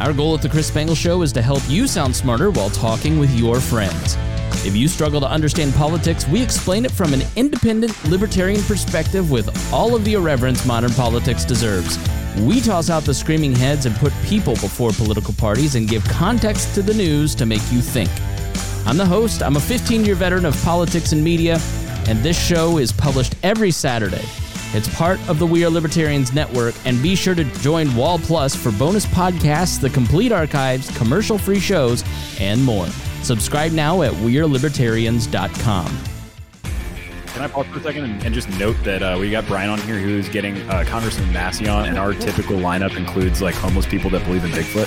Our goal at the Chris Spangle Show is to help you sound smarter while talking with your friends. If you struggle to understand politics, we explain it from an independent, libertarian perspective with all of the irreverence modern politics deserves. We toss out the screaming heads and put people before political parties and give context to the news to make you think. I'm the host, I'm a 15 year veteran of politics and media, and this show is published every Saturday. It's part of the We Are Libertarians network, and be sure to join Wall Plus for bonus podcasts, the complete archives, commercial free shows, and more. Subscribe now at WeareLibertarians.com. Can I pause for a second and, and just note that uh, we got Brian on here who's getting uh, Congressman Massie on, and our typical lineup includes like homeless people that believe in Bigfoot.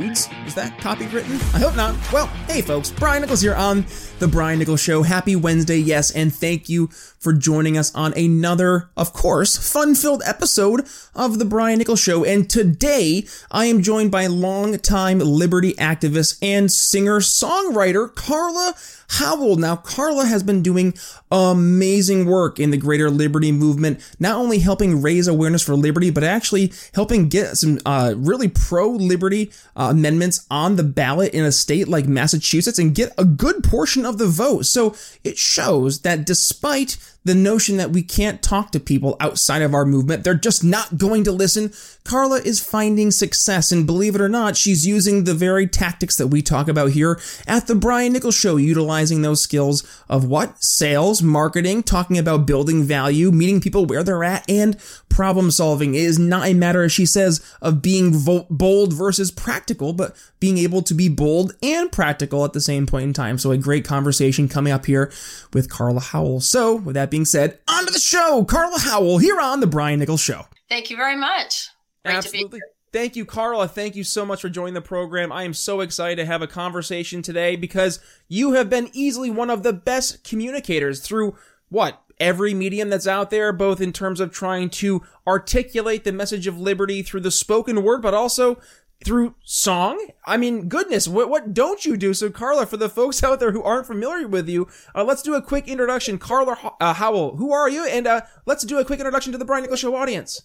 dudes. Is that copywritten? I hope not. Well, hey folks, Brian Nichols here on The Brian Nichols Show. Happy Wednesday, yes, and thank you for joining us on another, of course, fun filled episode of The Brian Nichols Show. And today, I am joined by longtime liberty activist and singer songwriter Carla Howell. Now, Carla has been doing amazing work in the greater liberty movement, not only helping raise awareness for liberty, but actually helping get some uh, really pro liberty uh, amendments on the ballot in a state like Massachusetts and get a good portion of the vote. So it shows that despite the notion that we can't talk to people outside of our movement. They're just not going to listen. Carla is finding success, and believe it or not, she's using the very tactics that we talk about here at the Brian Nichols Show, utilizing those skills of what? Sales, marketing, talking about building value, meeting people where they're at, and problem solving. It is not a matter, as she says, of being vo- bold versus practical, but being able to be bold and practical at the same point in time. So, a great conversation coming up here with Carla Howell. So, with that being said, on to the show. Carla Howell here on The Brian Nichols Show. Thank you very much. Great Absolutely. Thank you, Carla. Thank you so much for joining the program. I am so excited to have a conversation today because you have been easily one of the best communicators through what? Every medium that's out there, both in terms of trying to articulate the message of liberty through the spoken word, but also through song. I mean, goodness, what what don't you do? So, Carla, for the folks out there who aren't familiar with you, uh, let's do a quick introduction. Carla uh, Howell, who are you? And uh, let's do a quick introduction to the Brian Nichols Show audience.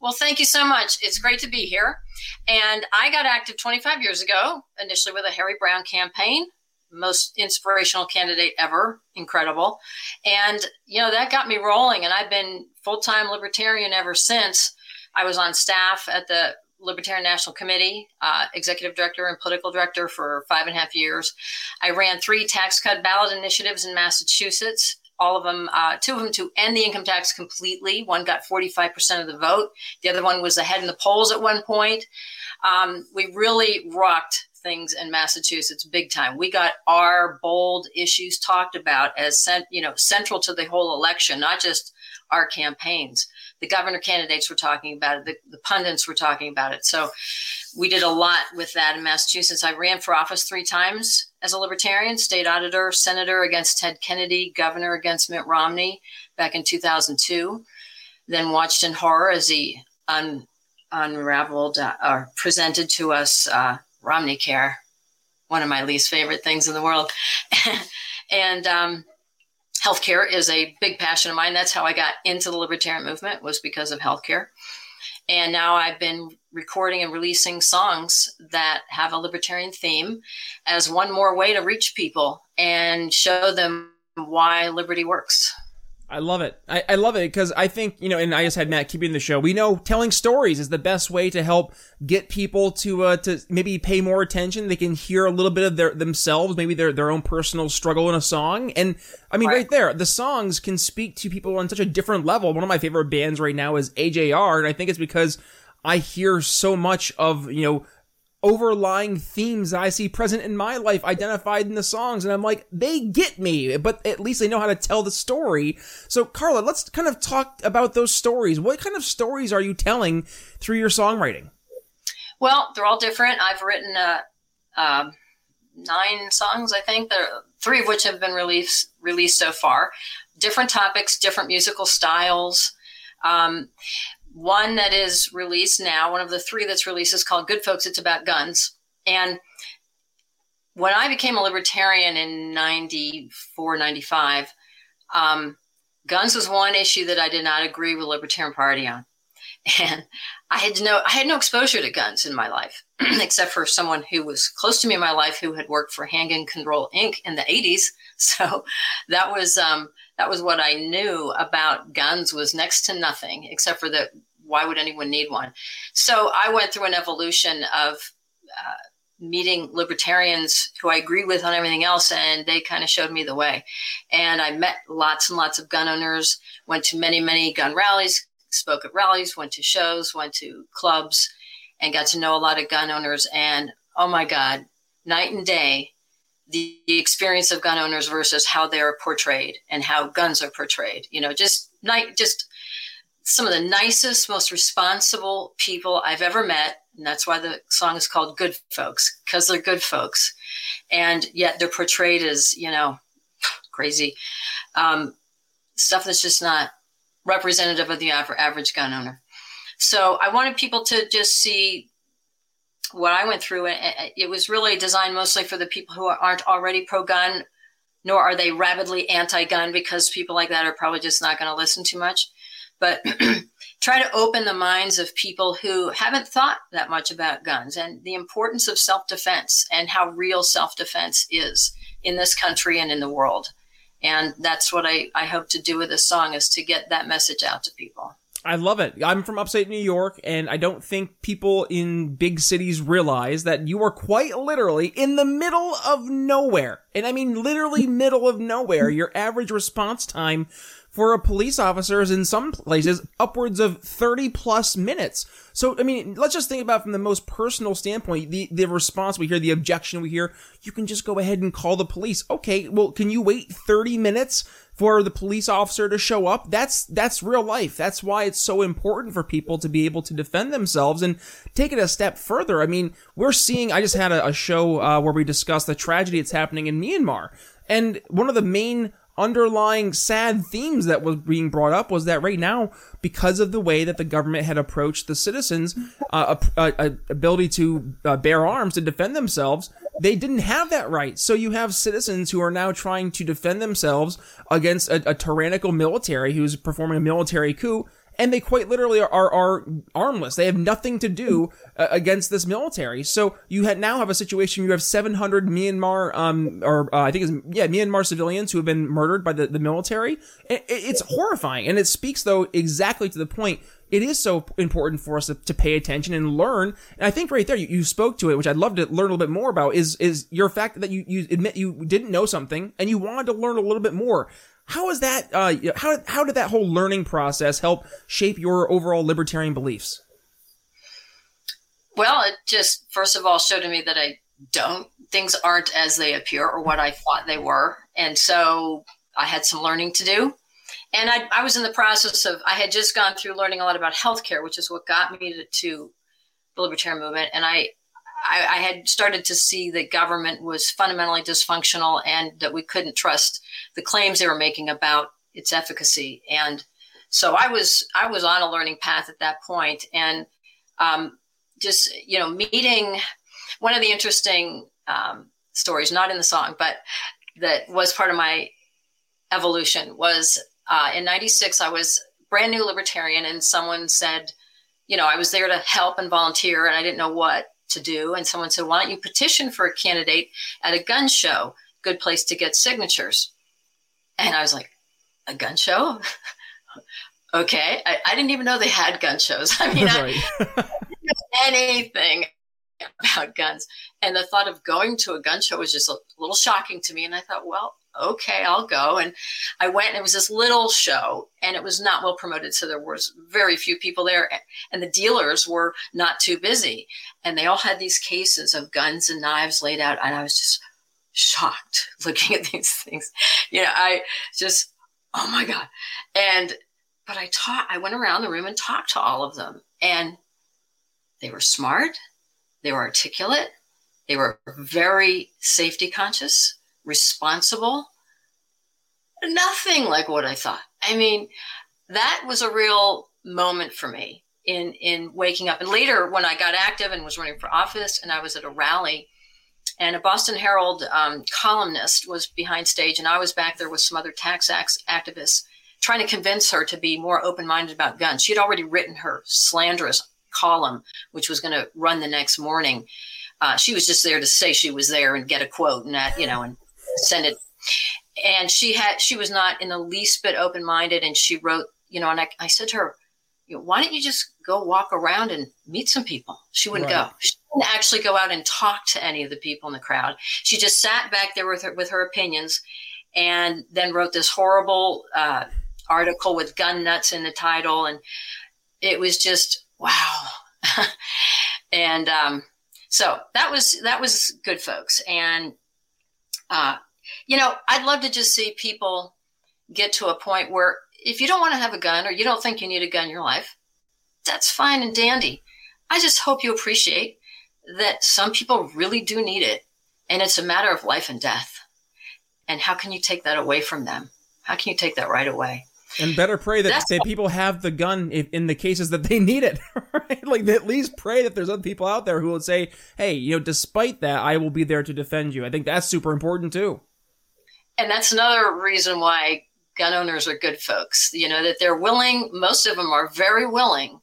Well, thank you so much. It's great to be here. And I got active 25 years ago, initially with a Harry Browne campaign, most inspirational candidate ever, incredible. And, you know, that got me rolling. And I've been full time libertarian ever since. I was on staff at the Libertarian National Committee, uh, executive director and political director for five and a half years. I ran three tax cut ballot initiatives in Massachusetts. All of them, uh, two of them to end the income tax completely. One got 45% of the vote. The other one was ahead in the polls at one point. Um, we really rocked things in Massachusetts big time. We got our bold issues talked about as you know central to the whole election, not just our campaigns the governor candidates were talking about it, the, the pundits were talking about it. So we did a lot with that in Massachusetts. I ran for office three times as a libertarian, state auditor, senator against Ted Kennedy, governor against Mitt Romney back in 2002. Then watched in horror as he un, unraveled uh, or presented to us uh, Romney Care, one of my least favorite things in the world. and um, healthcare is a big passion of mine. That's how I got into the libertarian movement was because of healthcare. And now I've been recording and releasing songs that have a libertarian theme as one more way to reach people and show them why liberty works. I love it. I, I love it because I think, you know, and I just had Matt keeping the show. We know telling stories is the best way to help get people to, uh, to maybe pay more attention. They can hear a little bit of their, themselves, maybe their, their own personal struggle in a song. And I mean, right. right there, the songs can speak to people on such a different level. One of my favorite bands right now is AJR. And I think it's because I hear so much of, you know, overlying themes I see present in my life identified in the songs. And I'm like, they get me, but at least they know how to tell the story. So, Carla, let's kind of talk about those stories. What kind of stories are you telling through your songwriting? Well, they're all different. I've written uh, uh, nine songs, I think. Three of which have been released released so far. Different topics, different musical styles. Um, one that is released now, one of the three that's released is called Good Folks. It's about guns. And when I became a libertarian in 94, 95, um, guns was one issue that I did not agree with Libertarian Party on. And I had no I had no exposure to guns in my life, except for someone who was close to me in my life who had worked for Handgun Control Inc. in the 80s. So that was um, that was what I knew about guns was next to nothing, except for that why would anyone need one? So I went through an evolution of uh, meeting libertarians who I agreed with on everything else, and they kind of showed me the way. And I met lots and lots of gun owners, went to many, many gun rallies, spoke at rallies, went to shows, went to clubs, and got to know a lot of gun owners. And oh my God, night and day, the, the experience of gun owners versus how they're portrayed and how guns are portrayed. You know, just night, just some of the nicest, most responsible people I've ever met. And that's why the song is called Good Folks, because they're good folks. And yet they're portrayed as, you know, crazy um, stuff that's just not representative of the average gun owner. So I wanted people to just see what I went through. It was really designed mostly for the people who aren't already pro gun, nor are they rabidly anti gun because people like that are probably just not going to listen too much. But try to open the minds of people who haven't thought that much about guns and the importance of self defense and how real self defense is in this country and in the world and that's what I, I hope to do with this song is to get that message out to people I love it. I'm from upstate New York, and I don't think people in big cities realize that you are quite literally in the middle of nowhere. And I mean literally middle of nowhere. Your average response time for a police officer is in some places upwards of 30 plus minutes. So, I mean, let's just think about from the most personal standpoint, the, the response we hear, the objection we hear, you can just go ahead and call the police. Okay, well, can you wait 30 minutes for the police officer to show up? That's, that's real life. That's why it's so important for people to be able to defend themselves and take it a step further. I mean, we're seeing, I just had a, a show, uh, where we discussed the tragedy that's happening in Myanmar. And one of the main underlying sad themes that was being brought up was that right now, because of the way that the government had approached the citizens' uh, a, a, ability to uh, bear arms to defend themselves, they didn't have that right. So you have citizens who are now trying to defend themselves against a, a tyrannical military who's performing a military coup and they quite literally are, are, are armless. They have nothing to do uh, against this military. So you had, now have a situation. You have 700 Myanmar, um, or uh, I think it's yeah, Myanmar civilians who have been murdered by the, the military. It, it's horrifying, and it speaks though exactly to the point. It is so important for us to, to pay attention and learn. And I think right there, you, you spoke to it, which I'd love to learn a little bit more about. Is is your fact that you you admit you didn't know something and you wanted to learn a little bit more. How is that? Uh, how how did that whole learning process help shape your overall libertarian beliefs? Well, it just first of all showed to me that I don't things aren't as they appear or what I thought they were, and so I had some learning to do. And I, I was in the process of I had just gone through learning a lot about healthcare, which is what got me to, to the libertarian movement, and I I, I, had started to see that government was fundamentally dysfunctional and that we couldn't trust the claims they were making about its efficacy. And so I was I was on a learning path at that point, and um, just you know meeting one of the interesting um, stories, not in the song, but that was part of my evolution was uh, in '96. I was brand new libertarian, and someone said, you know, I was there to help and volunteer, and I didn't know what to do. And someone said, why don't you petition for a candidate at a gun show? Good place to get signatures. And I was like, a gun show? okay. I, I, didn't even know they had gun shows. I mean, right. I didn't know anything about guns. And the thought of going to a gun show was just a little shocking to me. And I thought, well, okay, I'll go. And I went and it was this little show and it was not well promoted. So there was very few people there and the dealers were not too busy. And they all had these cases of guns and knives laid out. And I was just shocked looking at these things. You know, I just, oh my God. And, but I taught, I went around the room and talked to all of them and they were smart. they were articulate, they were very safety conscious, responsible. Nothing like what I thought. I mean, that was a real moment for me in in waking up. And later, when I got active and was running for office, and I was at a rally, and a Boston Herald um, columnist was behind stage, and I was back there with some other tax activists trying to convince her to be more open minded about guns. She had already written her slanderous column, which was going to run the next morning. Uh, she was just there to say she was there and get a quote and that, you know, and send it. And she had, she was not in the least bit open minded. And she wrote, you know, and I, I said to her, you know, why don't you just go walk around and meet some people? She wouldn't right. go. She didn't actually go out and talk to any of the people in the crowd. She just sat back there with her, with her opinions and then wrote this horrible uh, article with gun nuts in the title. And it was just, wow. and um, so that was, that was good folks. And, uh, you know, I'd love to just see people get to a point where if you don't want to have a gun or you don't think you need a gun in your life, that's fine and dandy. I just hope you appreciate that some people really do need it and it's a matter of life and death. And how can you take that away from them? How can you take that right away? And better pray that, that people have the gun if, in the cases that they need it. Right? Like at least pray that there's other people out there who will say, "Hey, you know, despite that, I will be there to defend you." I think that's super important too. And that's another reason why gun owners are good folks. You know, that they're willing, most of them are very willing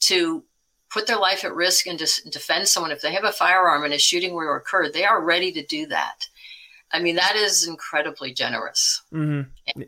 to put their life at risk and to defend someone. If they have a firearm and a shooting were occurred, they are ready to do that. I mean, that is incredibly generous. Mm-hmm. And,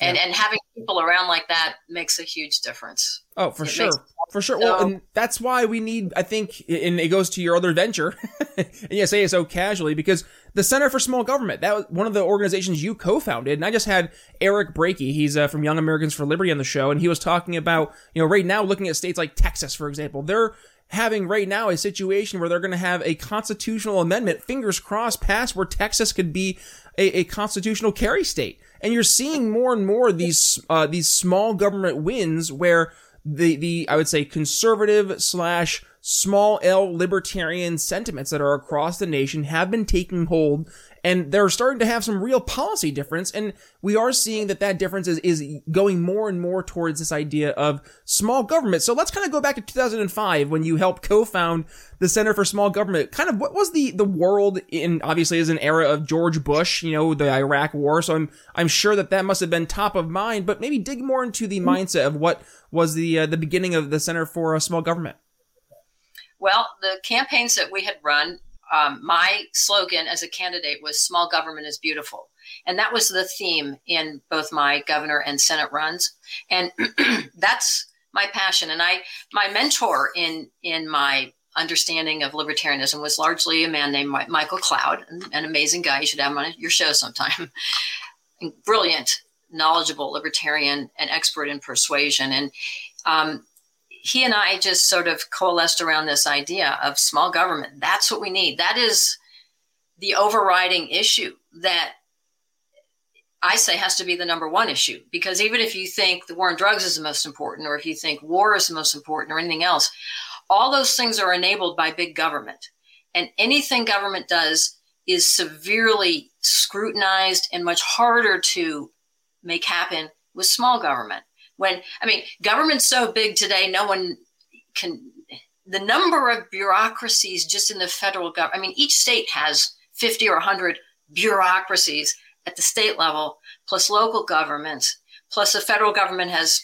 and, and having people around like that makes a huge difference. Oh, for it sure. For sure. So, well, and that's why we need, I think, and it goes to your other venture, and you say it so casually, because the Center for Small Government, that was one of the organizations you co-founded, and I just had Eric Brakey, he's uh, from Young Americans for Liberty on the show, and he was talking about, you know, right now looking at states like Texas, for example, they're having right now a situation where they're going to have a constitutional amendment, fingers crossed, passed where Texas could be a, a constitutional carry state. And you're seeing more and more these uh, these small government wins where the the I would say conservative slash small L libertarian sentiments that are across the nation have been taking hold and they're starting to have some real policy difference. And we are seeing that that difference is, is going more and more towards this idea of small government. So let's kind of go back to 2005 when you helped co-found the Center for Small Government. Kind of what was the, the world in, obviously is an era of George Bush, you know, the Iraq war. So I'm, I'm sure that that must have been top of mind, but maybe dig more into the mindset of what was the, uh, the beginning of the Center for uh, Small Government. Well, the campaigns that we had run um, my slogan as a candidate was small government is beautiful. And that was the theme in both my governor and Senate runs. And that's my passion. And I, my mentor in, in my understanding of libertarianism was largely a man named Michael Cloud, an amazing guy. You should have him on your show sometime. Brilliant, knowledgeable libertarian and expert in persuasion. And um, he and I just sort of coalesced around this idea of small government. That's what we need. That is the overriding issue that I say has to be the number one issue. Because even if you think the war on drugs is the most important, or if you think war is the most important, or anything else, all those things are enabled by big government. And anything government does is severely scrutinized and much harder to make happen with small government when I mean, government's so big today, no one can. The number of bureaucracies just in the federal government. I mean, each state has 50 or 100 bureaucracies at the state level, plus local governments, plus the federal government has,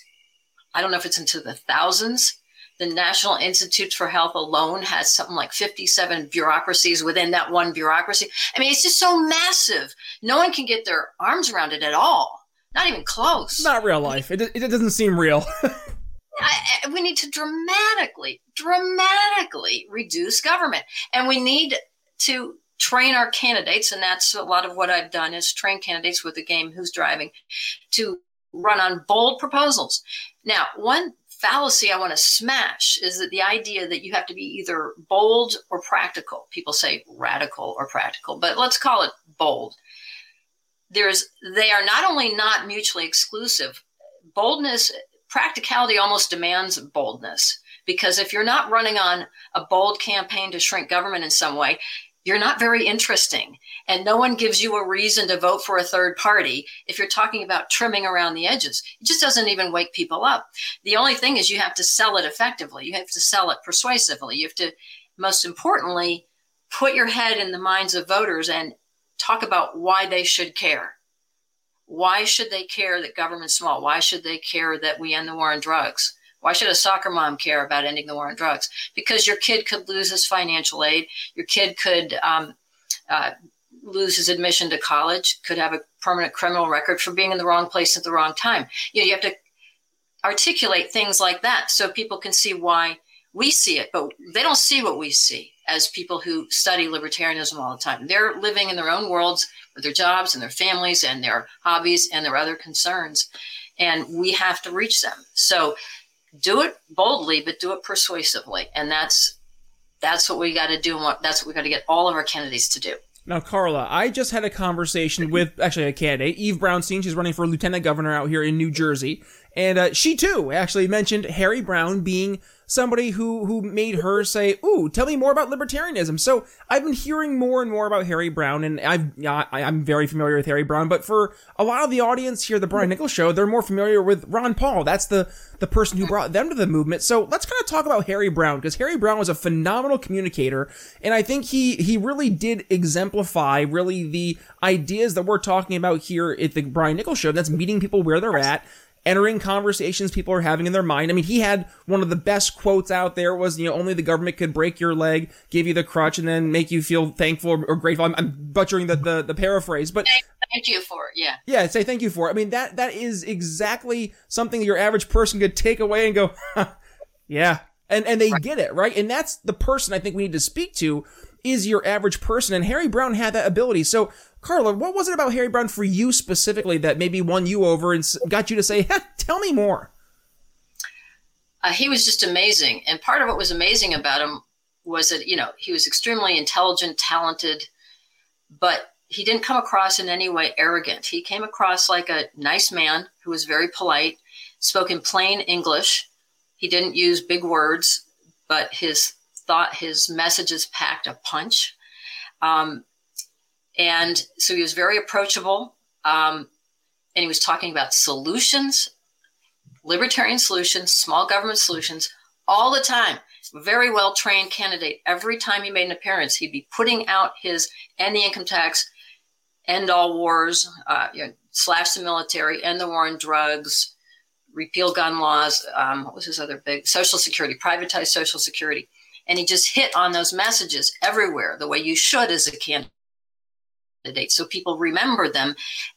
I don't know if it's into the thousands. The National Institutes for Health alone has something like 57 bureaucracies within that one bureaucracy. I mean, it's just so massive. No one can get their arms around it at all. Not even close. Not real life. It, it doesn't seem real. I, I, we need to dramatically, dramatically reduce government. And we need to train our candidates. And that's a lot of what I've done is train candidates with the game Who's Driving to run on bold proposals. Now, one fallacy I want to smash is that the idea that you have to be either bold or practical. People say radical or practical, but let's call it bold there's they are not only not mutually exclusive boldness practicality almost demands boldness Because if you're not running on a bold campaign to shrink government in some way, you're not very interesting. And no one gives you a reason to vote for a third party if you're talking about trimming around the edges. It just doesn't even wake people up. The only thing is you have to sell it effectively, you have to sell it persuasively. You have to, most importantly, put your head in the minds of voters and talk about why they should care. Why should they care that government's small? Why should they care that we end the war on drugs? Why should a soccer mom care about ending the war on drugs? Because your kid could lose his financial aid. Your kid could um, uh, lose his admission to college, could have a permanent criminal record for being in the wrong place at the wrong time. You, know, you have to articulate things like that so people can see why we see it, but they don't see what we see as people who study libertarianism all the time. They're living in their own worlds with their jobs and their families and their hobbies and their other concerns. And we have to reach them. So do it boldly, but do it persuasively. And that's that's what we got to do, and what, that's what we got to get all of our candidates to do. Now, Carla, I just had a conversation with actually a candidate, Eve Brownstein. She's running for lieutenant governor out here in New Jersey, and uh, she too actually mentioned Harry Browne being somebody who who made her say, "Ooh, tell me more about libertarianism." So I've been hearing more and more about Harry Browne, and I've I, am very familiar with Harry Browne. But for a lot of the audience here, the Brian Nichols Show, they're more familiar with Ron Paul. That's the the person who brought them to the movement. So let's kind of talk about Harry Browne because Harry Browne was a phenomenal communicator, and I think he he really did exemplify really the ideas that we're talking about here at the Brian Nichols Show. That's meeting people where they're at entering conversations people are having in their mind. I mean, he had one of the best quotes out there was, you know, only the government could break your leg, give you the crutch, and then make you feel thankful or, grateful. I'm, I'm butchering the, the, the, paraphrase, but thank you for it. Yeah. Yeah. Say thank you for it. I mean, that, that is exactly something your average person could take away and go, yeah. And, and they right. get it, right? And that's the person I think we need to speak to is your average person. And Harry Browne had that ability. So Carla, what was it about Harry Browne for you specifically that maybe won you over and got you to say, tell me more? Uh, he was just amazing. And part of what was amazing about him was that, you know, he was extremely intelligent, talented, but he didn't come across in any way arrogant. He came across like a nice man who was very polite, spoke in plain English. He didn't use big words, but his thought, his messages packed a punch. Um, and so he was very approachable. Um, and he was talking about solutions, libertarian solutions, small government solutions all the time. Very well trained candidate. Every time he made an appearance, he'd be putting out his end the income tax, end all wars, uh, you know, slash the military, end the war on drugs, repeal gun laws. Um, what was his other big? Social Security, privatize Social Security. And he just hit on those messages everywhere, the way you should as a candidate candidates so people remember them.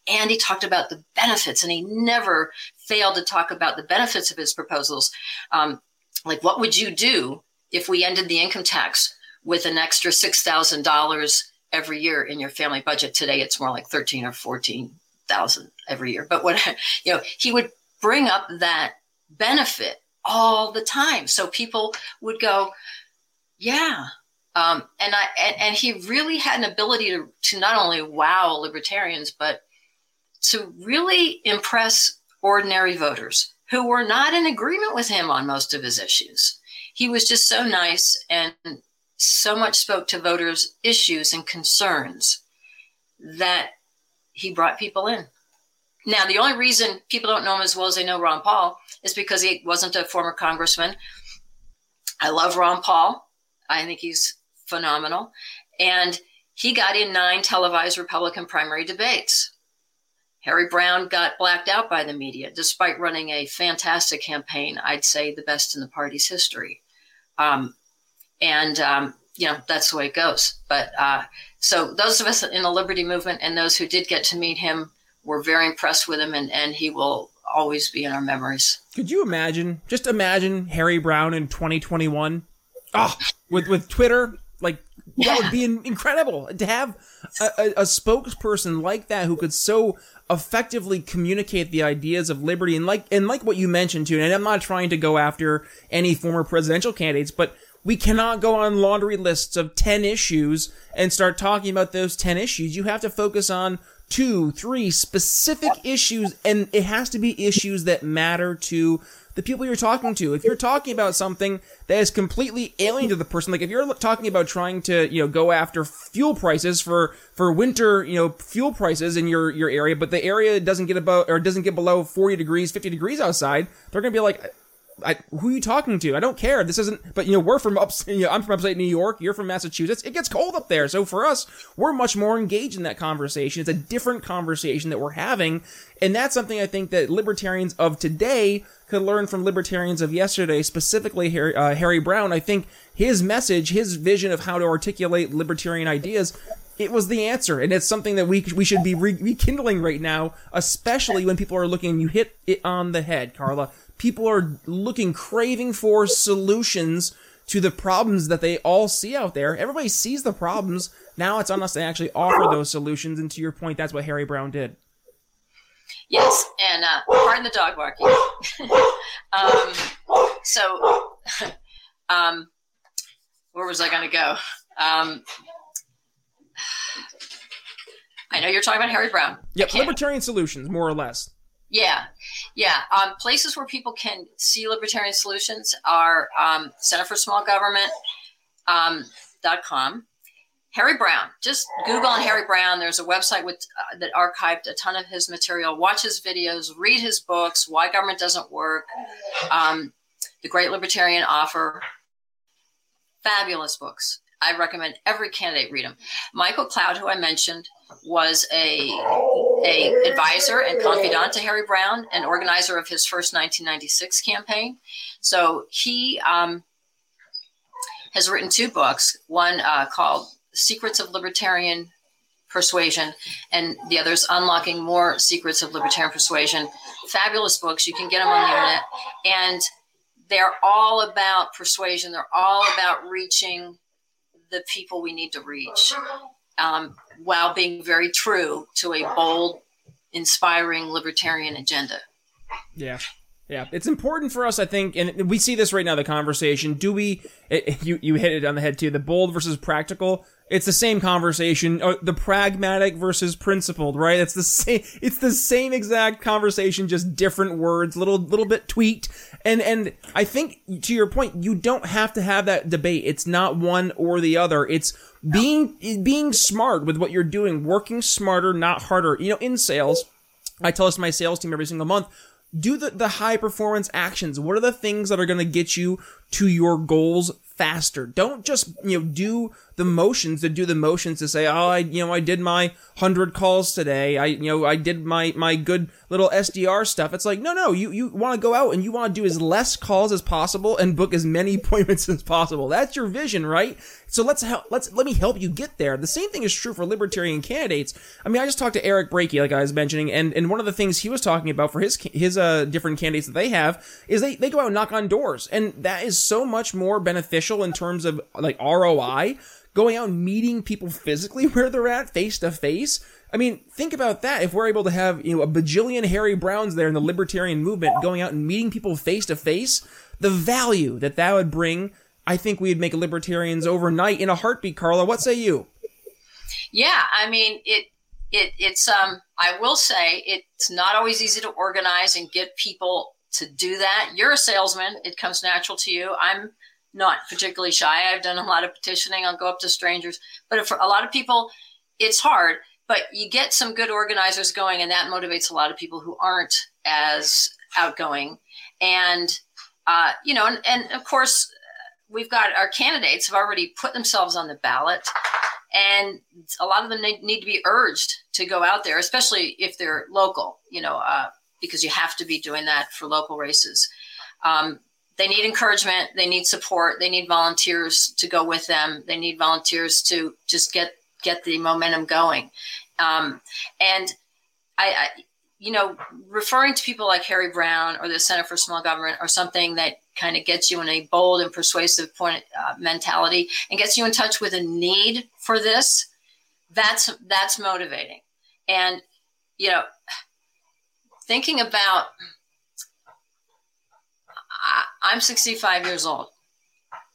And he talked about the benefits, and he never failed to talk about the benefits of his proposals. Um, like, what would you do if we ended the income tax with an extra $6,000 every year in your family budget? Today, it's more like 13 or 14,000 every year. But what, you know, he would bring up that benefit all the time. So people would go, yeah, um, and I and, and, he really had an ability to to not only wow libertarians, but to really impress ordinary voters who were not in agreement with him on most of his issues. He was just so nice and so much spoke to voters' issues and concerns that he brought people in. Now, the only reason people don't know him as well as they know Ron Paul is because he wasn't a former congressman. I love Ron Paul. I think he's phenomenal. And he got in nine televised Republican primary debates. Harry Browne got blacked out by the media, despite running a fantastic campaign, I'd say the best in the party's history. Um, and, um, you know, that's the way it goes. But uh, so those of us in the Liberty Movement and those who did get to meet him were very impressed with him, and, and he will always be in our memories. Could you imagine, just imagine Harry Browne in 2021? Oh, ah, with, with Twitter, yeah. that would be incredible to have a, a, a, spokesperson like that who could so effectively communicate the ideas of liberty and like and like what you mentioned too. And I'm not trying to go after any former presidential candidates, but we cannot go on laundry lists of 10 issues and start talking about those 10 issues. You have to focus on two, three specific issues, and it has to be issues that matter to the people you're talking to. If you're talking about something that is completely alien to the person, like if you're talking about trying to, you know, go after fuel prices for for winter, you know, fuel prices in your your area, but the area doesn't get about or doesn't get below 40 degrees, 50 degrees outside, they're gonna be like, I, who are you talking to? I don't care. This isn't. But you know, we're from up. You know, I'm from upstate New York. You're from Massachusetts. It gets cold up there. So for us, we're much more engaged in that conversation. It's a different conversation that we're having, and that's something I think that libertarians of today could learn from libertarians of yesterday, specifically Harry, uh, Harry Browne. I think his message, his vision of how to articulate libertarian ideas, it was the answer, and it's something that we we should be re- rekindling right now, especially when people are looking. You hit it on the head, Carla people are looking, craving for solutions to the problems that they all see out there. Everybody sees the problems. Now it's on us to actually offer those solutions. And to your point, that's what Harry Browne did. Yes, and uh, pardon the dog barking. um, so, um, where was I going to go? Um, I know you're talking about Harry Browne. Yep, libertarian solutions, more or less. Yeah, yeah. Um, places where people can see libertarian solutions are um, Center for Small Government um, dot com. Harry Browne. Just Google on Harry Browne. There's a website with uh, that archived a ton of his material. Watch his videos, read his books. Why Government Doesn't Work. Um, the Great Libertarian Offer. Fabulous books. I recommend every candidate read them. Michael Cloud, who I mentioned, was a a advisor and confidant to Harry Browne an organizer of his first 1996 campaign. So he um, has written two books. One uh, called "Secrets of Libertarian Persuasion," and the other is "Unlocking More Secrets of Libertarian Persuasion." Fabulous books. You can get them on the internet, and they're all about persuasion. They're all about reaching the people we need to reach um, while being very true to a bold, inspiring libertarian agenda. Yeah. Yeah, it's important for us, I think, and we see this right now. The conversation: Do we? It, you you hit it on the head too. The bold versus practical. It's the same conversation. Uh, the pragmatic versus principled, right? It's the same. It's the same exact conversation, just different words, little little bit tweaked. And and I think to your point, you don't have to have that debate. It's not one or the other. It's being being smart with what you're doing, working smarter, not harder. You know, in sales, I tell this to my sales team every single month do the, the high performance actions. What are the things that are going to get you to your goals faster? Don't just, you know, do the motions to do the motions to say, oh, I, you know, I did my hundred calls today. I, you know, I did my, my good little SDR stuff. It's like, no, no, you, you want to go out and you want to do as less calls as possible and book as many appointments as possible. That's your vision, right? So let's help, let's, let me help you get there. The same thing is true for libertarian candidates. I mean, I just talked to Eric Brakey, like I was mentioning, and, and one of the things he was talking about for his, his, uh, different candidates that they have is they, they go out and knock on doors. And that is so much more beneficial in terms of like ROI going out and meeting people physically where they're at, face to face. I mean, think about that. If we're able to have, you know, a bajillion Harry Brownes there in the libertarian movement going out and meeting people face to face, the value that that would bring, I think we'd make libertarians overnight in a heartbeat, Carla. What say you? Yeah, I mean, it, it, it's, um, I will say it's not always easy to organize and get people to do that. You're a salesman. It comes natural to you. I'm not particularly shy. I've done a lot of petitioning. I'll go up to strangers, but for a lot of people, it's hard. But you get some good organizers going, and that motivates a lot of people who aren't as outgoing. And uh, you know, and, and of course, we've got our candidates have already put themselves on the ballot, and a lot of them need to be urged to go out there, especially if they're local. You know, uh, because you have to be doing that for local races. Um, they need encouragement they need support they need volunteers to go with them they need volunteers to just get get the momentum going um, and I, I, you know referring to people like harry Browne or the center for small government or something that kind of gets you in a bold and persuasive point uh, mentality and gets you in touch with a need for this that's that's motivating and you know thinking about I, am 65 years old.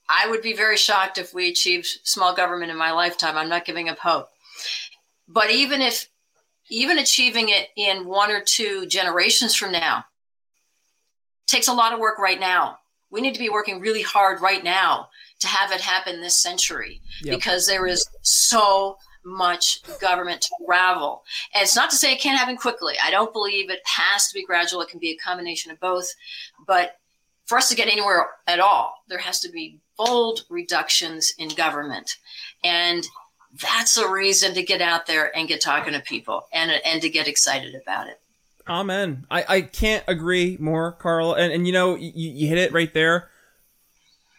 I would be very shocked if we achieved small government in my lifetime. I'm not giving up hope. But even if, even achieving it in one or two generations from now, takes a lot of work right now. We need to be working really hard right now to have it happen this century yep. because there is so much government to unravel. And it's not to say it can't happen quickly. I don't believe it has to be gradual. It can be a combination of both. But for us to get anywhere at all, there has to be bold reductions in government. And that's a reason to get out there and get talking to people and, and to get excited about it. Amen. I, I can't agree more, Carl. And, and you know, you, you hit it right there.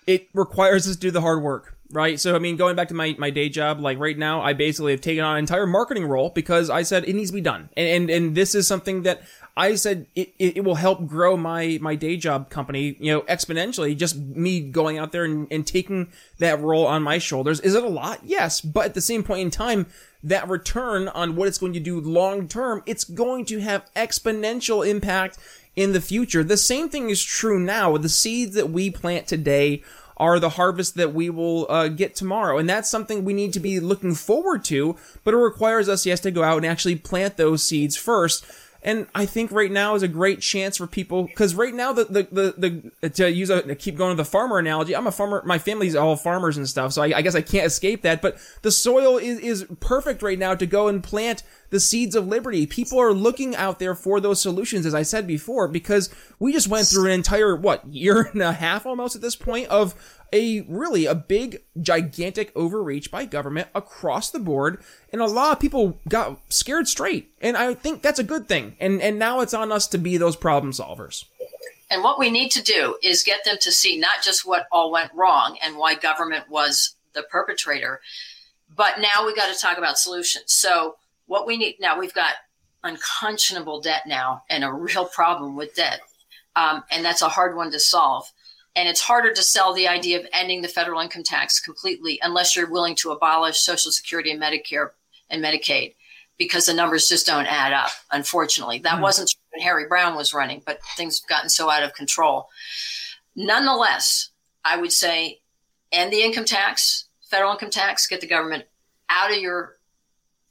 It requires us to do the hard work right? So I mean, going back to my, my day job, like right now, I basically have taken on an entire marketing role because I said it needs to be done, and and, and this is something that I said it, it, will help grow my my day job company, you know, exponentially. Just me going out there and, and taking that role on my shoulders. Is it a lot? Yes, but at the same point in time, that return on what it's going to do long term, it's going to have exponential impact in the future. The same thing is true now. The seeds that we plant today are the harvest that we will uh, get tomorrow. And that's something we need to be looking forward to, but it requires us, yes, to go out and actually plant those seeds first. And I think right now is a great chance for people because right now the, the the the to use a keep going to the farmer analogy. I'm a farmer. My family's all farmers and stuff, so I, I guess I can't escape that. But the soil is is perfect right now to go and plant the seeds of liberty. People are looking out there for those solutions, as I said before, because we just went through an entire, what, year and a half almost at this point of a really a big, gigantic overreach by government across the board. And a lot of people got scared straight. And I think that's a good thing. And, and now it's on us to be those problem solvers. And what we need to do is get them to see not just what all went wrong and why government was the perpetrator, but now we got to talk about solutions. So what we need now, we've got unconscionable debt now and a real problem with debt. Um, and that's a hard one to solve. And it's harder to sell the idea of ending the federal income tax completely unless you're willing to abolish Social Security and Medicare and Medicaid because the numbers just don't add up, unfortunately. That mm. wasn't when Harry Browne was running, but things have gotten so out of control. Nonetheless, I would say end the income tax, federal income tax, get the government out of your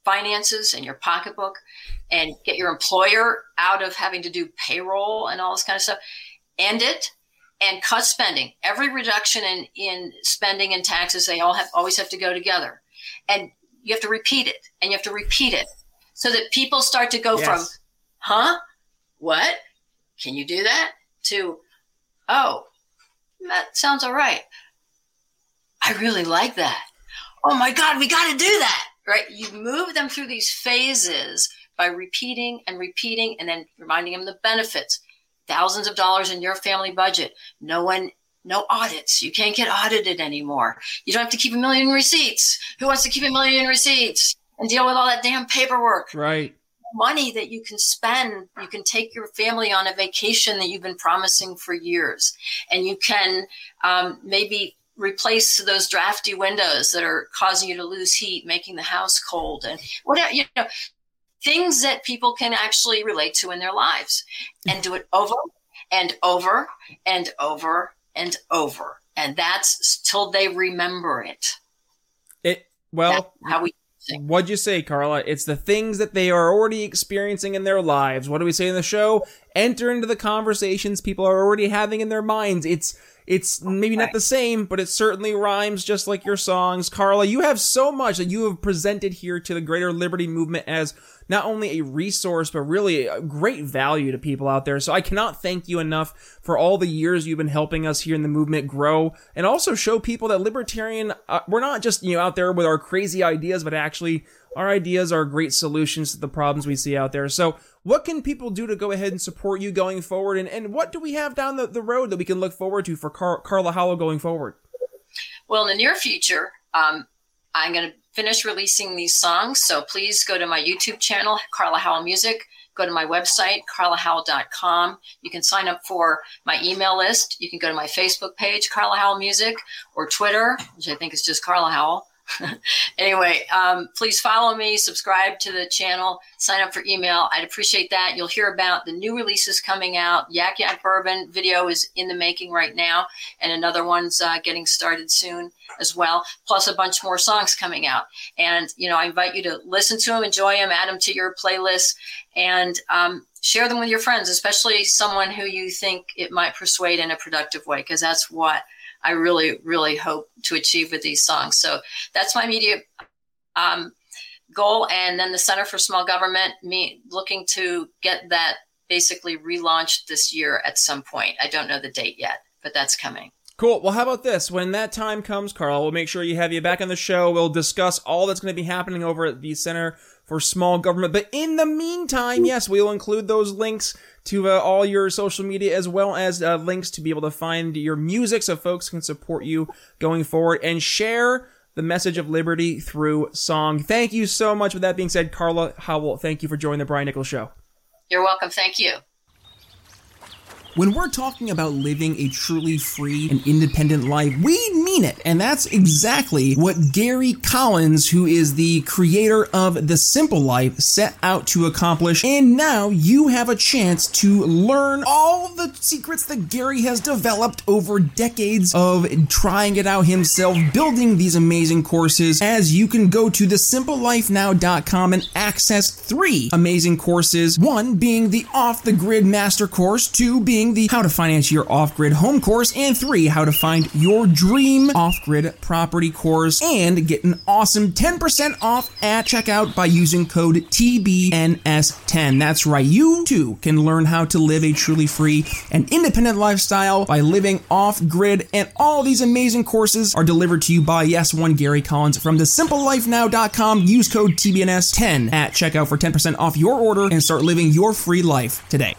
finances and your pocketbook and get your employer out of having to do payroll and all this kind of stuff. End it and cut spending. Every reduction in, in spending and taxes, they all have always have to go together. And you have to repeat it and you have to repeat it so that people start to go yes. from, huh? What? Can you do that? To, oh, that sounds all right. I really like that. Oh my God, we got to do that right? You move them through these phases by repeating and repeating and then reminding them the benefits. Thousands of dollars in your family budget. No one, no audits. You can't get audited anymore. You don't have to keep a million receipts. Who wants to keep a million receipts and deal with all that damn paperwork? Right. Money that you can spend, you can take your family on a vacation that you've been promising for years, and you can um, maybe replace those drafty windows that are causing you to lose heat, making the house cold, and whatever, you know, things that people can actually relate to in their lives and do it over and over and over and over. And that's till they remember it. It, well, that's how we What'd you say, Carla? It's the things that they are already experiencing in their lives. What do we say in the show? Enter into the conversations people are already having in their minds. It's it's maybe not the same, but it certainly rhymes just like your songs. Carla, you have so much that you have presented here to the greater liberty movement as not only a resource, but really a great value to people out there. So I cannot thank you enough for all the years you've been helping us here in the movement grow and also show people that libertarian, uh, we're not just, you know, out there with our crazy ideas, but actually our ideas are great solutions to the problems we see out there. So what can people do to go ahead and support you going forward? And, and what do we have down the, the road that we can look forward to for Car- Carla Howell going forward? Well, in the near future, um, I'm going to finish releasing these songs. So please go to my YouTube channel, Carla Howell Music. Go to my website, carlahowell.com. You can sign up for my email list. You can go to my Facebook page, Carla Howell Music, or Twitter, which I think is just Carla Howell. anyway, um, please follow me, subscribe to the channel, sign up for email. I'd appreciate that. You'll hear about the new releases coming out. Yak Yak Bourbon video is in the making right now, and another one's uh, getting started soon as well. Plus, a bunch more songs coming out. And you know, I invite you to listen to them, enjoy them, add them to your playlist, and um, share them with your friends, especially someone who you think it might persuade in a productive way, because that's what I really, really hope to achieve with these songs. So that's my media um, goal. And then the Center for Small Government, me looking to get that basically relaunched this year at some point. I don't know the date yet, but that's coming. Cool. Well, how about this? When that time comes, Carl, we'll make sure you have you back on the show. We'll discuss all that's going to be happening over at the Center for Small Government. But in the meantime, yes, we'll include those links to uh, all your social media as well as uh, links to be able to find your music so folks can support you going forward and share the message of liberty through song. Thank you so much. With that being said, Carla Howell, thank you for joining the Brian Nichols Show. You're welcome. Thank you. When we're talking about living a truly free and independent life, we mean it. And that's exactly what Gary Collins, who is the creator of The Simple Life, set out to accomplish. And now you have a chance to learn all the secrets that Gary has developed over decades of trying it out himself, building these amazing courses, as you can go to thesimplelifenow.com and access three amazing courses. One being the off the grid master course, two being the How to Finance Your Off Grid Home course, and three, How to Find Your Dream Off Grid Property course, and get an awesome 10% off at checkout by using code TBNS10. That's right, you too can learn how to live a truly free and independent lifestyle by living off grid, and all these amazing courses are delivered to you by Yes One Gary Collins from the thesimplelifenow.com. Use code TBNS10 at checkout for 10% off your order and start living your free life today.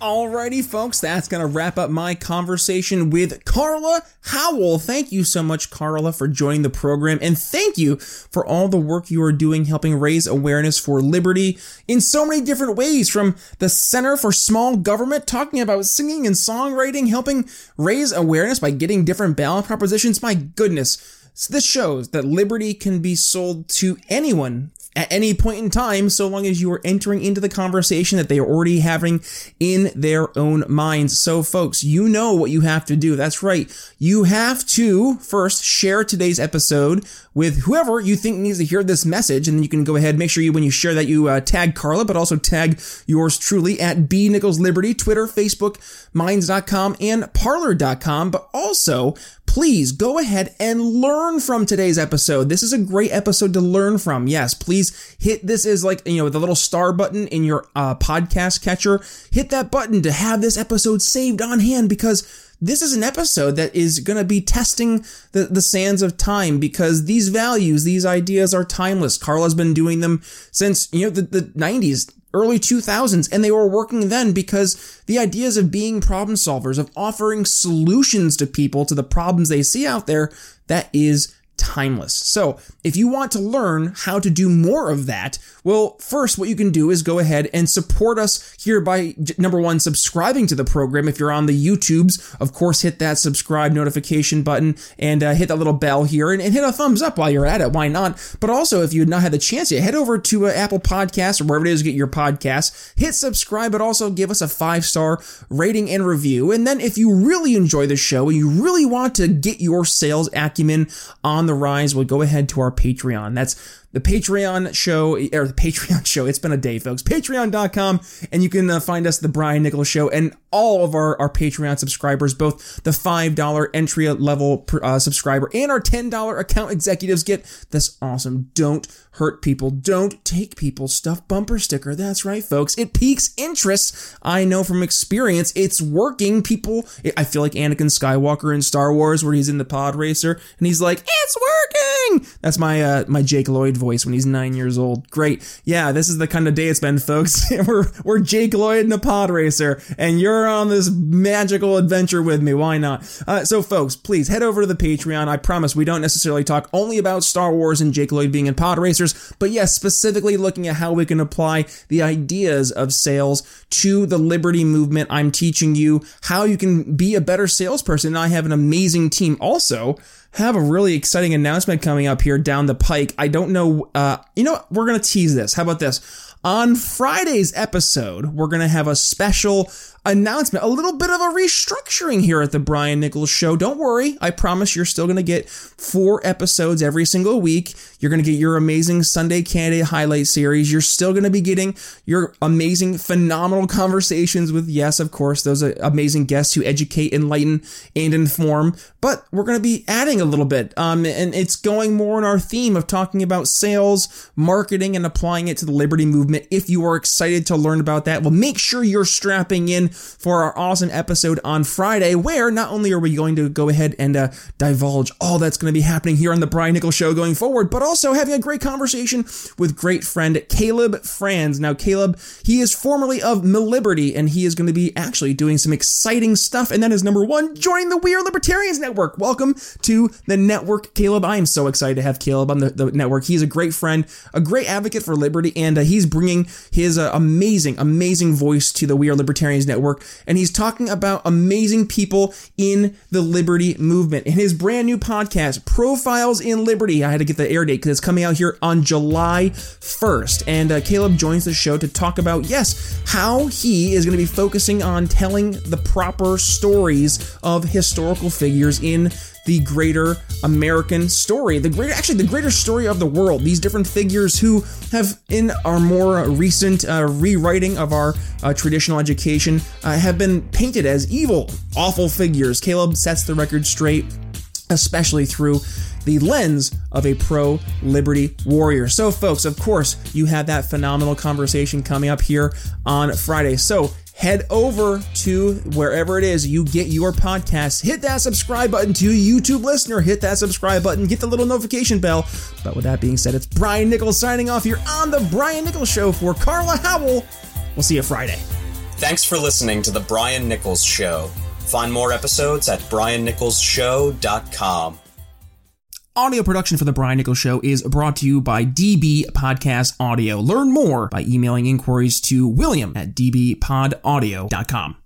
Alrighty, folks, that's going to wrap up my conversation with Carla Howell. Thank you so much, Carla, for joining the program. And thank you for all the work you are doing helping raise awareness for liberty in so many different ways from the Center for Small Government, talking about singing and songwriting, helping raise awareness by getting different ballot propositions. My goodness. This shows that liberty can be sold to anyone at any point in time, so long as you are entering into the conversation that they are already having in their own minds. So, folks, you know what you have to do. That's right. You have to first share today's episode with whoever you think needs to hear this message, and then you can go ahead make sure you when you share that you uh, tag Carla, but also tag yours truly at B Nichols Liberty, Twitter, Facebook, Minds.com, and Parler.com. But also please go ahead and learn from today's episode. This is a great episode to learn from. Yes, please hit this is like, you know, the little star button in your uh, podcast catcher. Hit that button to have this episode saved on hand because this is an episode that is going to be testing the, the sands of time because these values, these ideas are timeless. Carla's been doing them since, you know, the, the 90s, early 2000s, and they were working then because the ideas of being problem solvers, of offering solutions to people to the problems they see out there, that is timeless. So, if you want to learn how to do more of that, well, first, what you can do is go ahead and support us here by number one, subscribing to the program. If you're on the YouTubes, of course, hit that subscribe notification button and uh, hit that little bell here and, and, hit a thumbs up while you're at it. Why not? But also, if you've not had the chance yet, head over to uh, Apple Podcasts or wherever it is you get your podcasts, hit subscribe, but also give us a five star rating and review. And then, if you really enjoy the show and you really want to get your sales acumen on the rise, well, go ahead to our Patreon. That's the Patreon show, or the Patreon show. It's been a day, folks. Patreon.com, and you can uh, find us, The Brian Nichols Show, and all of our, our Patreon subscribers, both the $5 entry level uh, subscriber and our $10 account executives get this awesome Don't Hurt People, Don't Take People stuff bumper sticker. That's right, folks. It piques interest. I know from experience it's working. People, I feel like Anakin Skywalker in Star Wars, where he's in the pod racer and he's like, it's working. That's my, uh, my Jake Lloyd voice when he's nine years old. Great. Yeah, this is the kind of day it's been, folks. we're, we're Jake Lloyd in a pod racer, and you're on this magical adventure with me. Why not? Uh, so, folks, please head over to the Patreon. I promise we don't necessarily talk only about Star Wars and Jake Lloyd being in pod racers, but yes, specifically looking at how we can apply the ideas of sales to the liberty movement. I'm teaching you how you can be a better salesperson. And I have an amazing team also have a really exciting announcement coming up here down the pike. I don't know. Uh, you know, what? we're gonna tease this. How about this? On Friday's episode, we're going to have a special announcement, a little bit of a restructuring here at the Brian Nichols Show. Don't worry, I promise you're still going to get four episodes every single week. You're going to get your amazing Sunday Candidate highlight series. You're still going to be getting your amazing, phenomenal conversations with, yes, of course, those amazing guests who educate, enlighten, and inform. But we're going to be adding a little bit, um, and it's going more in our theme of talking about sales, marketing, and applying it to the Liberty movement. If you are excited to learn about that, well, make sure you're strapping in for our awesome episode on Friday, where not only are we going to go ahead and uh, divulge all that's going to be happening here on the Brian Nichols Show going forward, but also having a great conversation with great friend Caleb Franz. Now, Caleb, he is formerly of Miliberty, and he is going to be actually doing some exciting stuff. And that is number one, joining the We Are Libertarians Network. Welcome to the network, Caleb. I am so excited to have Caleb on the, the network. He's a great friend, a great advocate for liberty, and uh, he's bringing his uh, amazing, amazing voice to the We Are Libertarians Network and he's talking about amazing people in the liberty movement. In his brand new podcast, Profiles in Liberty, I had to get the air date because it's coming out here on July 1st. And uh, Caleb joins the show to talk about, yes, how he is going to be focusing on telling the proper stories of historical figures in the greater American story, the greater, actually, the greater story of the world. These different figures who have, in our more recent uh, rewriting of our uh, traditional education, uh, have been painted as evil, awful figures. Caleb sets the record straight, especially through the lens of a pro liberty warrior. So, folks, of course, you have that phenomenal conversation coming up here on Friday. So, head over to wherever it is you get your podcast. Hit that subscribe button to YouTube listener. Hit that subscribe button. Get the little notification bell. But with that being said, it's Brian Nichols signing off here on the Brian Nichols Show for Carla Howell. We'll see you Friday. Thanks for listening to the Brian Nichols Show. Find more episodes at briannicholsshow.com. Audio production for The Brian Nichols Show is brought to you by DB Podcast Audio. Learn more by emailing inquiries to william at dbpodaudio.com.